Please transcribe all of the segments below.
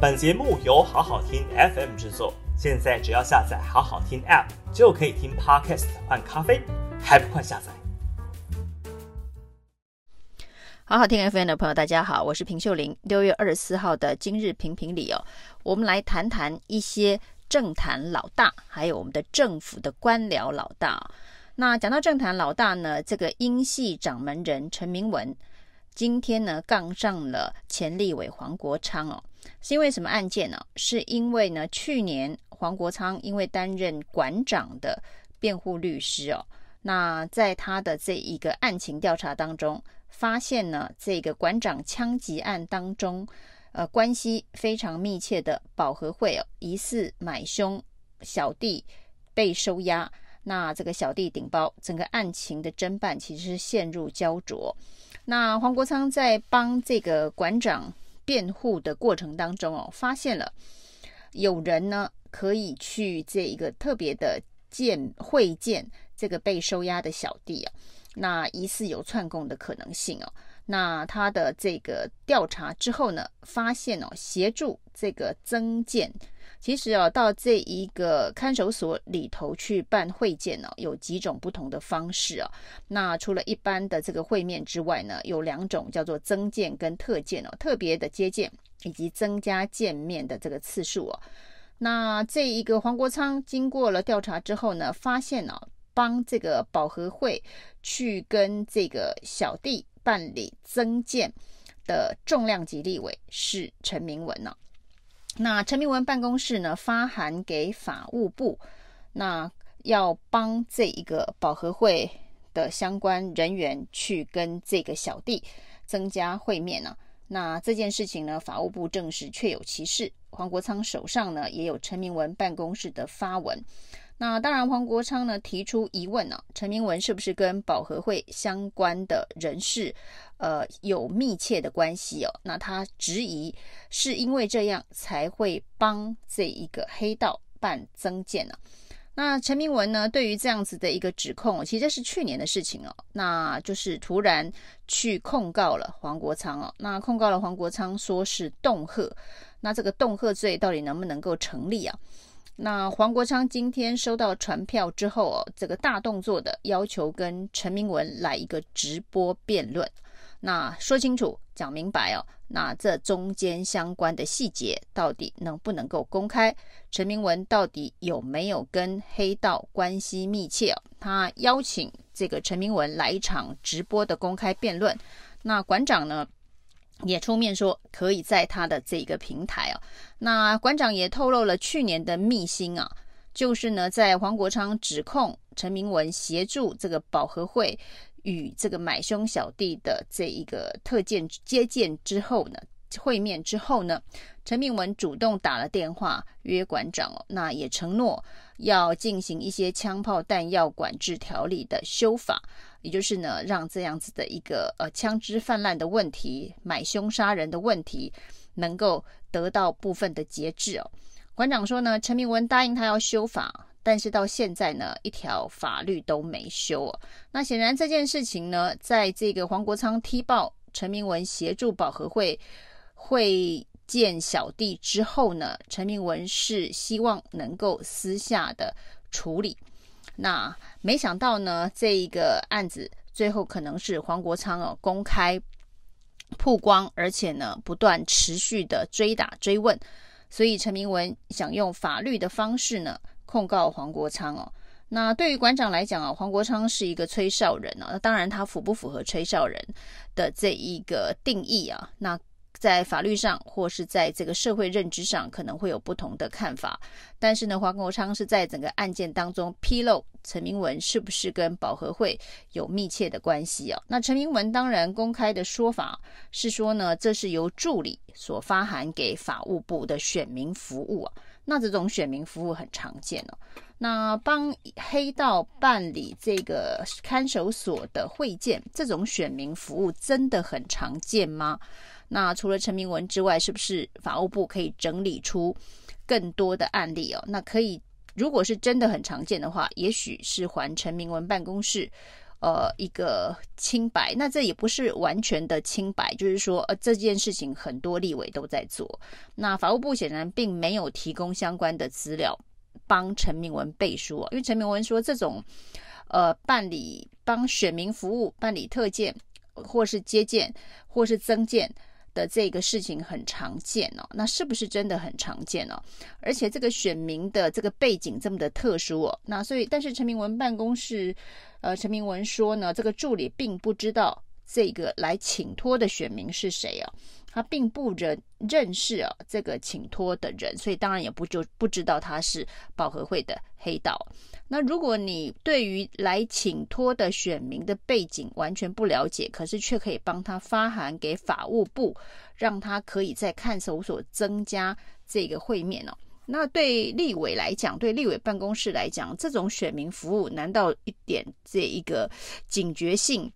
本节目由好好听 FM 制作，现在只要下载好好听 App 就可以听 Podcast 换咖啡，还不快下载？好好听 FM 的朋友，大家好，我是平秀玲。六月二十四号的今日评评理哦，我们来谈谈一些政坛老大，还有我们的政府的官僚老大。那讲到政坛老大呢，这个英系掌门人陈明文。今天呢，杠上了前立委黄国昌哦，是因为什么案件呢？是因为呢，去年黄国昌因为担任馆长的辩护律师哦，那在他的这一个案情调查当中，发现呢，这个馆长枪击案当中，呃，关系非常密切的保和会哦，疑似买凶小弟被收押，那这个小弟顶包，整个案情的侦办其实是陷入胶着。那黄国昌在帮这个馆长辩护的过程当中哦，发现了有人呢可以去这一个特别的见会见这个被收押的小弟啊，那疑似有串供的可能性哦。那他的这个调查之后呢，发现哦，协助这个曾建。其实哦，到这一个看守所里头去办会见呢，有几种不同的方式啊。那除了一般的这个会面之外呢，有两种叫做增见跟特见哦，特别的接见以及增加见面的这个次数哦。那这一个黄国昌经过了调查之后呢，发现呢，帮这个保和会去跟这个小弟办理增见的重量级立委是陈明文呢。那陈明文办公室呢，发函给法务部，那要帮这一个保和会的相关人员去跟这个小弟增加会面呢。那这件事情呢，法务部证实确有其事。黄国昌手上呢也有陈明文办公室的发文。那当然，黄国昌呢提出疑问呢、陈明文是不是跟保和会相关的人士，呃，有密切的关系哦？那他质疑是因为这样才会帮这一个黑道办增建呢、那陈明文呢对于这样子的一个指控，其实这是去年的事情哦，那就是突然去控告了黄国昌哦，那控告了黄国昌说是恫吓，那这个恫吓罪到底能不能够成立啊？那黄国昌今天收到传票之后哦，这个大动作的要求跟陈明文来一个直播辩论，那说清楚讲明白哦，那这中间相关的细节到底能不能够公开？陈明文到底有没有跟黑道关系密切哦？他邀请这个陈明文来一场直播的公开辩论，那馆长呢？也出面说可以在他的这个平台啊，那馆长也透露了去年的秘辛啊，就是呢，在黄国昌指控陈明文协助这个保和会与这个买凶小弟的这一个特见接见之后呢，会面之后呢，陈明文主动打了电话约馆长哦，那也承诺要进行一些枪炮弹药管制条例的修法。也就是呢，让这样子的一个呃枪支泛滥的问题、买凶杀人的问题，能够得到部分的节制哦。馆长说呢，陈明文答应他要修法，但是到现在呢，一条法律都没修哦。那显然这件事情呢，在这个黄国昌踢爆陈明文协助保和会会见小弟之后呢，陈明文是希望能够私下的处理。那没想到呢，这一个案子最后可能是黄国昌哦公开曝光，而且呢不断持续的追打追问，所以陈明文想用法律的方式呢控告黄国昌哦。那对于馆长来讲啊，黄国昌是一个吹哨人啊，那当然他符不符合吹哨人的这一个定义啊？那。在法律上或是在这个社会认知上，可能会有不同的看法。但是呢，黄国昌是在整个案件当中披露陈明文是不是跟保和会有密切的关系啊？那陈明文当然公开的说法是说呢，这是由助理所发函给法务部的选民服务啊。那这种选民服务很常见哦。那帮黑道办理这个看守所的会见，这种选民服务真的很常见吗？那除了陈明文之外，是不是法务部可以整理出更多的案例哦？那可以，如果是真的很常见的话，也许是还陈明文办公室呃一个清白。那这也不是完全的清白，就是说呃这件事情很多立委都在做。那法务部显然并没有提供相关的资料帮陈明文背书，因为陈明文说这种呃办理帮选民服务、办理特件或是接见或是增建。的这个事情很常见哦，那是不是真的很常见哦？而且这个选民的这个背景这么的特殊哦，那所以但是陈明文办公室，呃，陈明文说呢，这个助理并不知道这个来请托的选民是谁啊。他并不认认识啊这个请托的人，所以当然也不就不知道他是保和会的黑道。那如果你对于来请托的选民的背景完全不了解，可是却可以帮他发函给法务部，让他可以在看守所增加这个会面哦。那对立委来讲，对立委办公室来讲，这种选民服务难道一点这一个警觉性，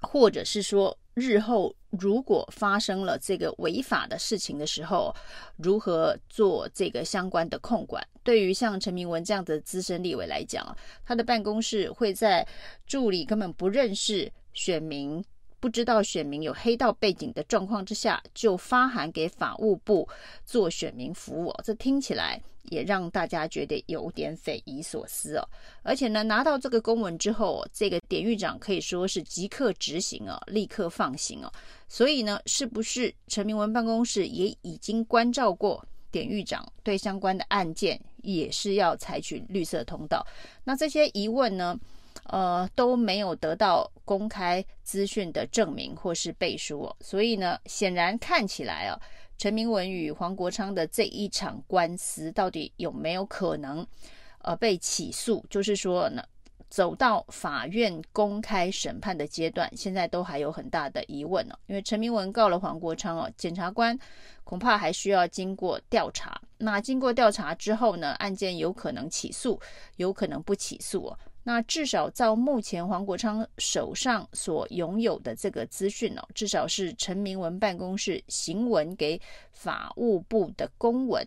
或者是说？日后如果发生了这个违法的事情的时候，如何做这个相关的控管？对于像陈明文这样的资深立委来讲，他的办公室会在助理根本不认识选民。不知道选民有黑道背景的状况之下，就发函给法务部做选民服务，这听起来也让大家觉得有点匪夷所思哦。而且呢，拿到这个公文之后，这个典狱长可以说是即刻执行哦，立刻放行哦。所以呢，是不是陈明文办公室也已经关照过典狱长，对相关的案件也是要采取绿色通道？那这些疑问呢？呃，都没有得到公开资讯的证明或是背书哦，所以呢，显然看起来啊，陈明文与黄国昌的这一场官司到底有没有可能呃被起诉？就是说呢，走到法院公开审判的阶段，现在都还有很大的疑问呢。因为陈明文告了黄国昌哦，检察官恐怕还需要经过调查。那经过调查之后呢，案件有可能起诉，有可能不起诉哦。那至少照目前黄国昌手上所拥有的这个资讯哦，至少是陈明文办公室行文给法务部的公文，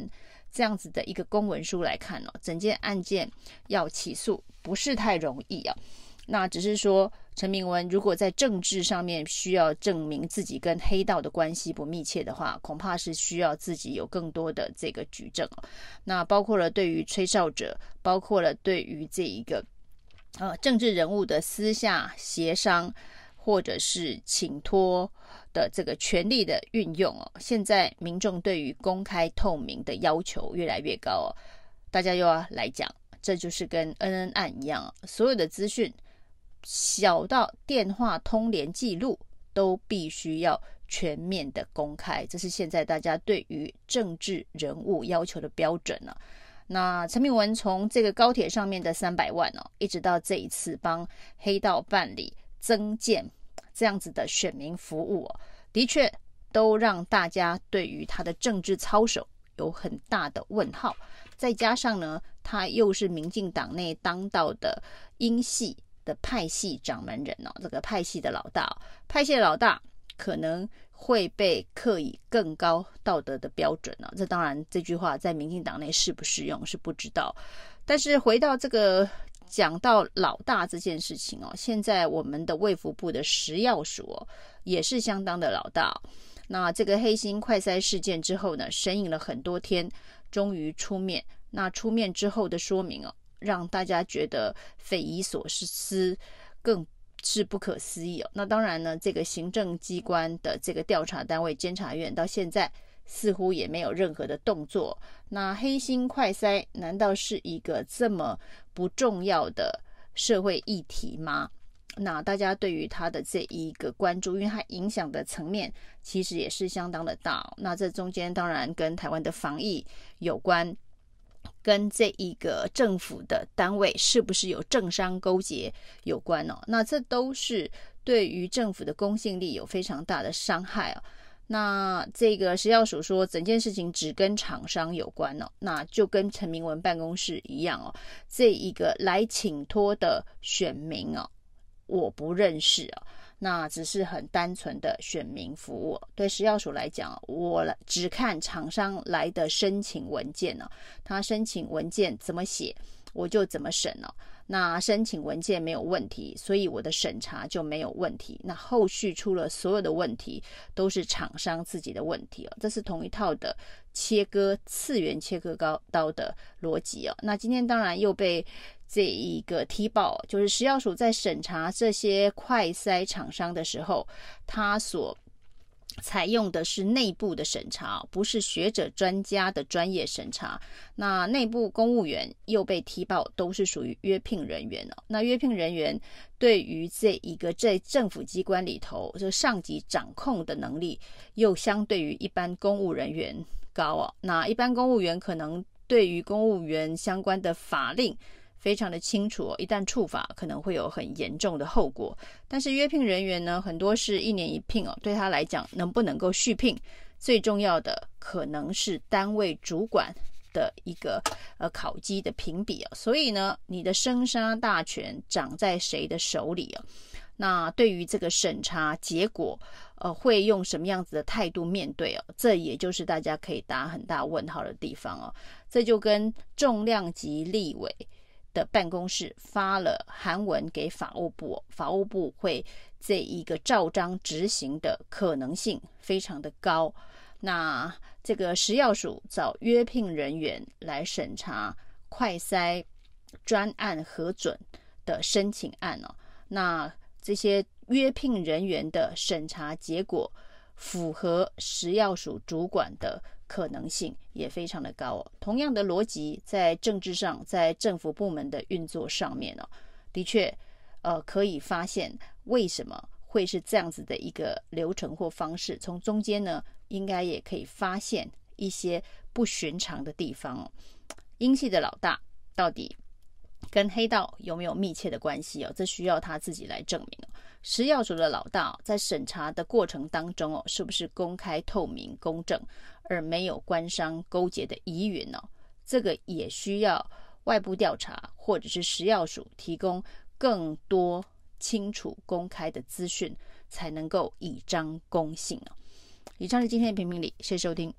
这样子的一个公文书来看哦，整件案件要起诉不是太容易啊。那只是说陈明文如果在政治上面需要证明自己跟黑道的关系不密切的话，恐怕是需要自己有更多的这个举证。那包括了对于吹哨者，包括了对于这一个。呃，政治人物的私下协商，或者是请托的这个权力的运用哦，现在民众对于公开透明的要求越来越高哦，大家又要来讲，这就是跟恩恩案一样，所有的资讯，小到电话通联记录，都必须要全面的公开，这是现在大家对于政治人物要求的标准呢。那陈明文从这个高铁上面的三百万哦，一直到这一次帮黑道办理增建这样子的选民服务哦，的确都让大家对于他的政治操守有很大的问号。再加上呢，他又是民进党内当道的英系的派系掌门人哦，这个派系的老大哦，派系的老大可能。会被刻以更高道德的标准呢？这当然，这句话在民进党内适不适用是不知道。但是回到这个讲到老大这件事情哦，现在我们的卫福部的食药署，也是相当的老大。那这个黑心快筛事件之后呢，神隐了很多天，终于出面。那出面之后的说明哦，让大家觉得匪夷所思，更。是不可思议哦。那当然呢，这个行政机关的这个调查单位监察院到现在似乎也没有任何的动作。那黑心快筛难道是一个这么不重要的社会议题吗？那大家对于他的这一个关注，因为它影响的层面其实也是相当的大。那这中间当然跟台湾的防疫有关。跟这一个政府的单位是不是有政商勾结有关哦？那这都是对于政府的公信力有非常大的伤害哦。那这个食药署说整件事情只跟厂商有关哦，那就跟陈明文办公室一样哦。这一个来请托的选民哦，我不认识哦。那只是很单纯的选民服务。对食药署来讲，我只看厂商来的申请文件呢，他申请文件怎么写，我就怎么审了。那申请文件没有问题，所以我的审查就没有问题。那后续出了所有的问题，都是厂商自己的问题哦。这是同一套的切割次元切割高刀的逻辑哦。那今天当然又被这一个踢爆，就是食药署在审查这些快筛厂商的时候，他所。采用的是内部的审查，不是学者专家的专业审查。那内部公务员又被提报都是属于约聘人员了。那约聘人员对于这一个在政府机关里头，这上级掌控的能力又相对于一般公务人员高哦。那一般公务员可能对于公务员相关的法令。非常的清楚，哦一旦触法，可能会有很严重的后果。但是约聘人员呢，很多是一年一聘哦，对他来讲，能不能够续聘，最重要的可能是单位主管的一个呃考绩的评比啊。所以呢，你的生杀大权掌在谁的手里啊？那对于这个审查结果，呃，会用什么样子的态度面对哦？这也就是大家可以打很大问号的地方哦。这就跟重量级立委。的办公室发了函文给法务部，法务部会这一个照章执行的可能性非常的高。那这个食药署找约聘人员来审查快筛专案核准的申请案哦，那这些约聘人员的审查结果符合食药署主管的。可能性也非常的高哦。同样的逻辑，在政治上，在政府部门的运作上面哦，的确，呃，可以发现为什么会是这样子的一个流程或方式。从中间呢，应该也可以发现一些不寻常的地方哦。英系的老大到底跟黑道有没有密切的关系哦？这需要他自己来证明哦。食药署的老大在审查的过程当中哦，是不是公开、透明、公正，而没有官商勾结的疑云呢？这个也需要外部调查，或者是食药署提供更多清楚、公开的资讯，才能够以彰公信啊。以上是今天的评评理，谢谢收听。